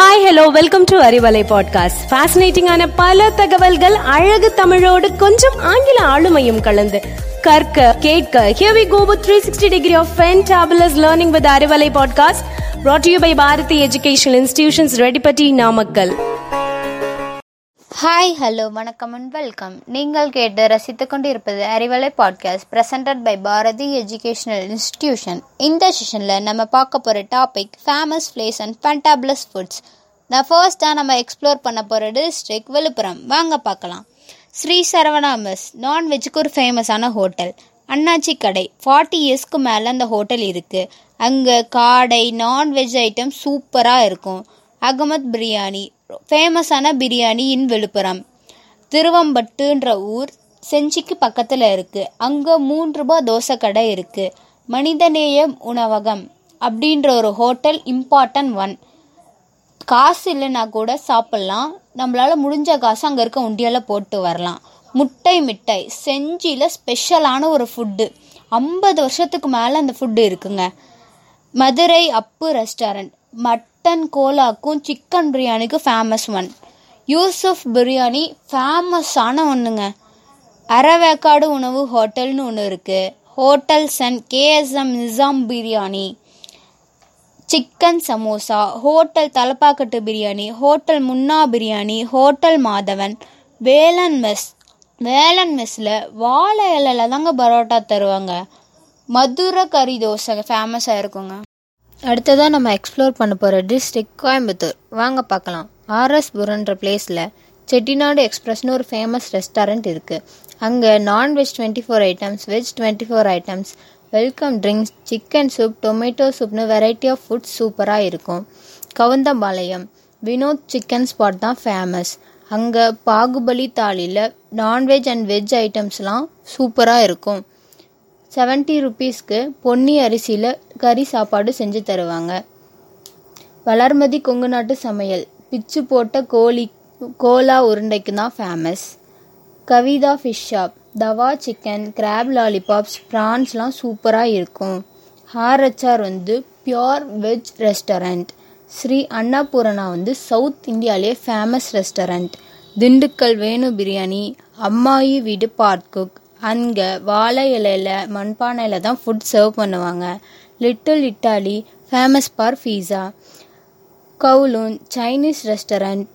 Hi hello welcome to Arivalai podcast ஃபேசினேட்டிங்கான பல தகவல்கள் அழகு தமிழோடு கொஞ்சம் ஆங்கில ஆளுமையும் கலந்து. கற்க கேட்க here we go with 360 degree of fantabulous learning with Arivalai podcast brought to you by Bharathi educational institutions Reddipatti Namakkal hi hello வணக்கம் அண்ட் வெல்கம் நீங்கள் கேட்டு ரசித்து கொண்டிருப்பது Arivalai podcast presented by Bharathi educational institution இந்த செஷனில் நம்ம பார்க்க போகிற topic famous place and fantabulous foods நான் ஃபர்ஸ்ட்டாக நம்ம எக்ஸ்ப்ளோர் பண்ண போகிற டிஸ்ட்ரிக் விழுப்புரம். வாங்க பார்க்கலாம். ஸ்ரீ சரவணா மெஸ் நான்வெஜ்ஜுக்கு ஒரு ஃபேமஸான ஹோட்டல் அண்ணாச்சி கடை ஃபார்ட்டி இயர்ஸ்க்கு மேலே அந்த ஹோட்டல் இருக்குது அங்கே காடை நான்வெஜ் ஐட்டம் சூப்பராக இருக்கும். அகமத் பிரியாணி ஃபேமஸான பிரியாணி இன் விழுப்புரம். திருவம்பட்டுன்ற ஊர் செஞ்சிக்கு பக்கத்தில் இருக்குது அங்கே மூன்று ரூபாய் தோசை கடை இருக்குது மனிதநேயம் உணவகம் அப்படின்ற ஒரு ஹோட்டல் இம்பார்ட்டன்ட் ஒன். காசு இல்லைன்னா கூட சாப்பிட்லாம். நம்மளால் முடிஞ்ச காசு அங்கே இருக்க உண்டியால் போட்டு வரலாம். முட்டை மிட்டாய் செஞ்சியில் ஸ்பெஷலான ஒரு ஃபுட்டு ஐம்பது வருஷத்துக்கு மேலே அந்த ஃபுட்டு இருக்குங்க. மதுரை அப்பு ரெஸ்டாரண்ட் மட் மட்டன் கோலாக்கும் சிக்கன் பிரியாணிக்கும் ஃபேமஸ் ஒன் யூசுஃப் பிரியாணி ஃபேமஸான ஒன்றுங்க அறவேக்காடு உணவு ஹோட்டல்னு ஒன்று இருக்குது hotels and KSM Nizam biryani. Chicken samosa hotel Thalappakatti biryani hotel Munna biryani hotel Madhavan Velan mess Velan மெஸ்ஸில் வாழை இலையில தாங்க பரோட்டா தருவாங்க. மதுரை கறி தோசை ஃபேமஸாக இருக்குங்க. அடுத்ததாக நம்ம எக்ஸ்ப்ளோர் பண்ண போகிற டிஸ்ட்ரிக்ட் கோயம்புத்தூர். வாங்க பார்க்கலாம். ஆர்எஸ் புரன்ற பிளேஸில் செட்டிநாடு எக்ஸ்பிரஸ்னு ஒரு ஃபேமஸ் ரெஸ்டாரண்ட் இருக்குது அங்கே non veg twenty four items veg twenty four items welcome drinks chicken soup tomato சூப்னு variety of foods சூப்பராக இருக்கும். கவுந்தம்பாளையம் வினோத் சிக்கன் ஸ்பாட் தான் ஃபேமஸ் அங்கே பாகுபலி தாலியில் நான்வெஜ் அண்ட் வெஜ் ஐட்டம்ஸ்லாம் சூப்பராக இருக்கும். செவன்ட்டி ருபீஸ்க்கு பொன்னி அரிசியில் கறி சாப்பாடு செஞ்சு தருவாங்க. வளர்மதி கொங்கு நாட்டு சமையல். பிச்சு போட்ட கோழி கோலா உருண்டைக்கு தான் famous Kavitha fish shop tawa chicken crab lollipops ப்ரான்ஸ்லாம் சூப்பராக இருக்கும். ஹாரச்சார் வந்து pure veg restaurant Sri Annapoorna வந்து சவுத் இந்தியாவிலே ஃபேமஸ் ரெஸ்டாரண்ட் திண்டுக்கல் வேணு பிரியாணி அம்மாயி வீடு பார்ட் குக் அங்கே வாழை இலையில மண்பானையில் தான் ஃபுட் சர்வ் பண்ணுவாங்க. Little Italy famous for pizza Kowloon Chinese restaurant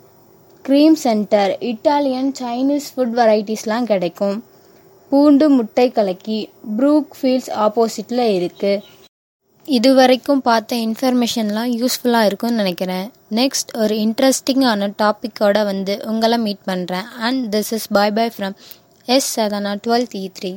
cream centre Italian Chinese food வெரைட்டிஸ்லாம் கிடைக்கும். பூண்டு முட்டை கலக்கி ப்ரூக் ஃபீல்ட்ஸ் ஆப்போசிட்டில் இருக்குது இது வரைக்கும் பார்த்த இன்ஃபர்மேஷன்லாம் யூஸ்ஃபுல்லாக இருக்கும்னு நினைக்கிறேன். நெக்ஸ்ட் ஒரு இன்ட்ரெஸ்டிங்கான டாப்பிக்கோட வந்து உங்களை மீட் பண்ணுறேன் and this is bye bye from S Sadhana twelve E three